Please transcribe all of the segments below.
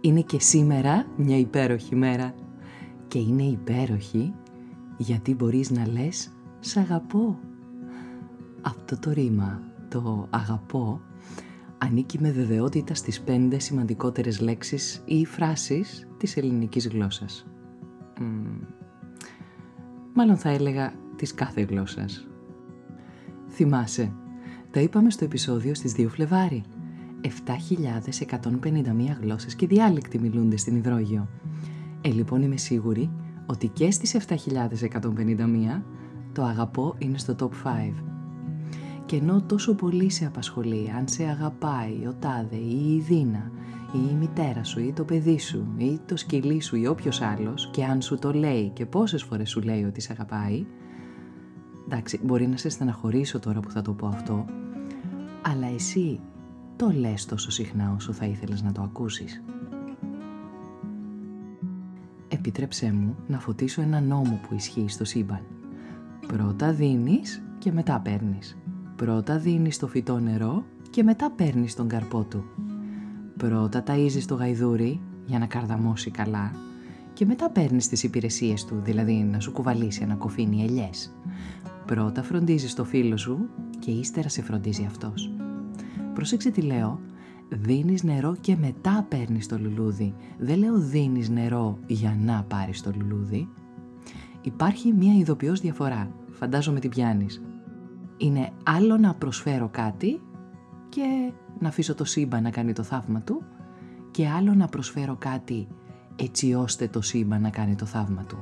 Είναι και σήμερα μια υπέροχη μέρα. Και είναι υπέροχη γιατί μπορείς να λες «Σ' αγαπώ». Αυτό το ρήμα, το «αγαπώ», ανήκει με βεβαιότητα στις πέντε σημαντικότερες λέξεις ή φράσεις της ελληνικής γλώσσας. μάλλον θα έλεγα της κάθε γλώσσας. Θυμάσαι, τα είπαμε στο επεισόδιο στις 2 Φλεβάρι. 7.151 γλώσσες και διάλεκτοι μιλούνται στην υδρόγειο. Ε, λοιπόν είμαι σίγουρη ότι και στις 7.151 το αγαπώ είναι στο top 5. Και ενώ τόσο πολύ σε απασχολεί αν σε αγαπάει ο τάδε ή η Δίνα ή η μητέρα σου ή το παιδί σου ή το σκυλί σου ή όποιος άλλος και αν σου το λέει και πόσες φορές σου λέει ότι σε αγαπάει, εντάξει μπορεί να σε στεναχωρήσω τώρα που θα το πω αυτό, αλλά εσύ το λες τόσο συχνά όσο θα ήθελες να το ακούσεις. Επιτρέψέ μου να φωτίσω ένα νόμο που ισχύει στο σύμπαν. Πρώτα δίνεις και μετά παίρνεις. Πρώτα δίνεις το φυτό νερό και μετά παίρνεις τον καρπό του. Πρώτα ταΐζεις το γαϊδούρι για να καρδαμώσει καλά και μετά παίρνεις τις υπηρεσίες του, δηλαδή να σου κουβαλήσει ένα κοφίνι ελιές. Πρώτα φροντίζεις το φίλο σου και ύστερα σε φροντίζει αυτός. Πρόσεξε τι λέω, δίνεις νερό και μετά παίρνεις το λουλούδι. Δεν λέω δίνεις νερό για να πάρεις το λουλούδι. Υπάρχει μία ειδοποιώς διαφορά, φαντάζομαι την πιάνεις. Είναι άλλο να προσφέρω κάτι και να αφήσω το σύμπαν να κάνει το θαύμα του και άλλο να προσφέρω κάτι έτσι ώστε το σύμπαν να κάνει το θαύμα του.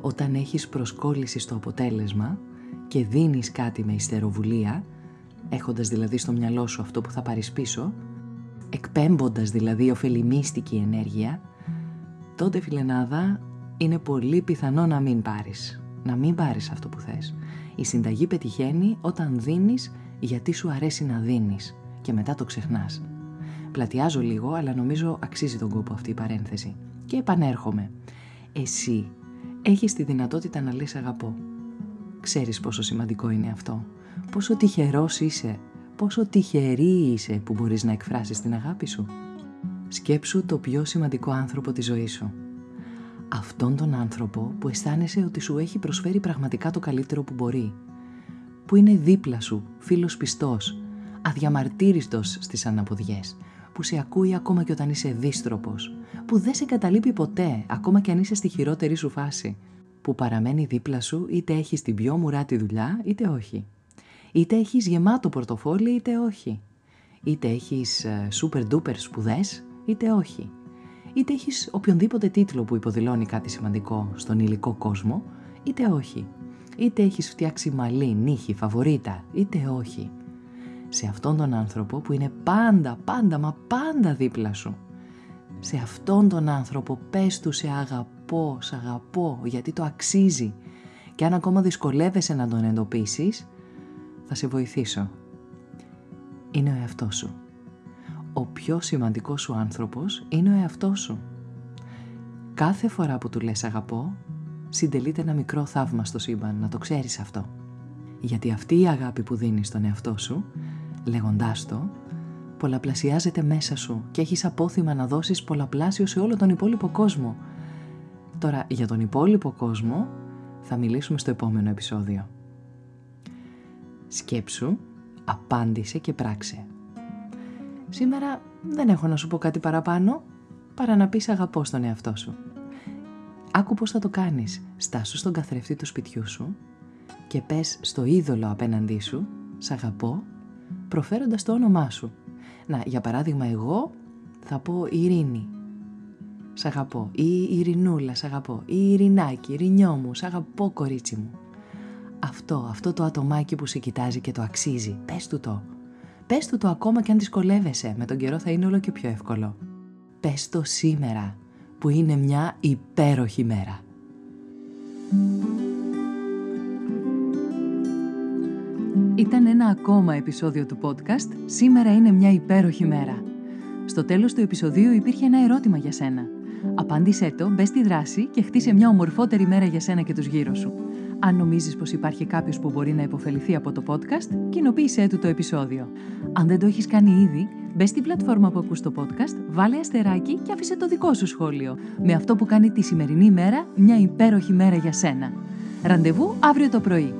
Όταν έχεις προσκόλληση στο αποτέλεσμα και δίνεις κάτι με ιστεροβουλία, έχοντας δηλαδή στο μυαλό σου αυτό που θα πάρεις πίσω, εκπέμποντας δηλαδή ωφελημίστικη ενέργεια, τότε φιλενάδα είναι πολύ πιθανό να μην πάρεις. Να μην πάρεις αυτό που θες. Η συνταγή πετυχαίνει όταν δίνεις γιατί σου αρέσει να δίνεις και μετά το ξεχνάς. Πλατιάζω λίγο, αλλά νομίζω αξίζει τον κόπο αυτή η παρένθεση. Και επανέρχομαι. Εσύ έχεις τη δυνατότητα να λες αγαπώ. Ξέρεις πόσο σημαντικό είναι αυτό πόσο τυχερός είσαι, πόσο τυχερή είσαι που μπορείς να εκφράσεις την αγάπη σου. Σκέψου το πιο σημαντικό άνθρωπο της ζωής σου. Αυτόν τον άνθρωπο που αισθάνεσαι ότι σου έχει προσφέρει πραγματικά το καλύτερο που μπορεί. Που είναι δίπλα σου, φίλος πιστός, αδιαμαρτύρητος στις αναποδιές, που σε ακούει ακόμα και όταν είσαι δίστροπος, που δεν σε καταλείπει ποτέ, ακόμα και αν είσαι στη χειρότερη σου φάση, που παραμένει δίπλα σου είτε έχεις την πιο μουράτη δουλειά είτε όχι. Είτε έχεις γεμάτο πορτοφόλι είτε όχι. Είτε έχεις ε, super duper σπουδές είτε όχι. Είτε έχεις οποιονδήποτε τίτλο που υποδηλώνει κάτι σημαντικό στον υλικό κόσμο είτε όχι. Είτε έχεις φτιάξει μαλλί, νύχη, φαβορίτα είτε όχι. Σε αυτόν τον άνθρωπο που είναι πάντα, πάντα, μα πάντα δίπλα σου. Σε αυτόν τον άνθρωπο πες του σε αγαπώ, σε αγαπώ γιατί το αξίζει. Και αν ακόμα δυσκολεύεσαι να τον εντοπίσεις, θα σε βοηθήσω. Είναι ο εαυτός σου. Ο πιο σημαντικός σου άνθρωπος είναι ο εαυτός σου. Κάθε φορά που του λες αγαπώ, συντελείται ένα μικρό θαύμα στο σύμπαν, να το ξέρεις αυτό. Γιατί αυτή η αγάπη που δίνεις στον εαυτό σου, λέγοντάς το, πολλαπλασιάζεται μέσα σου και έχεις απόθυμα να δώσεις πολλαπλάσιο σε όλο τον υπόλοιπο κόσμο. Τώρα, για τον υπόλοιπο κόσμο θα μιλήσουμε στο επόμενο επεισόδιο. Σκέψου, απάντησε και πράξε. Σήμερα δεν έχω να σου πω κάτι παραπάνω. παρά να πεις αγαπώ στον εαυτό σου. Άκου πώς θα το κάνεις. Στάσου στον καθρέφτη του σπιτιού σου και πες στο είδωλο απέναντί σου «Σ' αγαπώ» προφέροντας το όνομά σου. Να, για παράδειγμα εγώ θα πω Ειρήνη. Σ' αγαπώ. Ή Ειρηνούλα, σ' αγαπώ. Ή Ειρηνάκι, Ειρηνιό μου, σ' αγαπώ κορίτσι μου. Αυτό, αυτό το ατομάκι που σε κοιτάζει και το αξίζει. Πες του το. Πες του το ακόμα και αν δυσκολεύεσαι. Με τον καιρό θα είναι όλο και πιο εύκολο. Πες το σήμερα, που είναι μια υπέροχη μέρα. Ήταν ένα ακόμα επεισόδιο του podcast «Σήμερα είναι μια υπέροχη μέρα». Στο τέλος του επεισοδίου υπήρχε ένα ερώτημα για σένα. Απάντησέ το, μπες στη δράση και χτίσε μια ομορφότερη μέρα για σένα και τους γύρω σου. Αν νομίζεις πως υπάρχει κάποιος που μπορεί να υποφεληθεί από το podcast, κοινοποίησέ του το επεισόδιο. Αν δεν το έχεις κάνει ήδη, μπες στην πλατφόρμα που ακούς το podcast, βάλε αστεράκι και άφησε το δικό σου σχόλιο. Με αυτό που κάνει τη σημερινή μέρα μια υπέροχη μέρα για σένα. Ραντεβού αύριο το πρωί.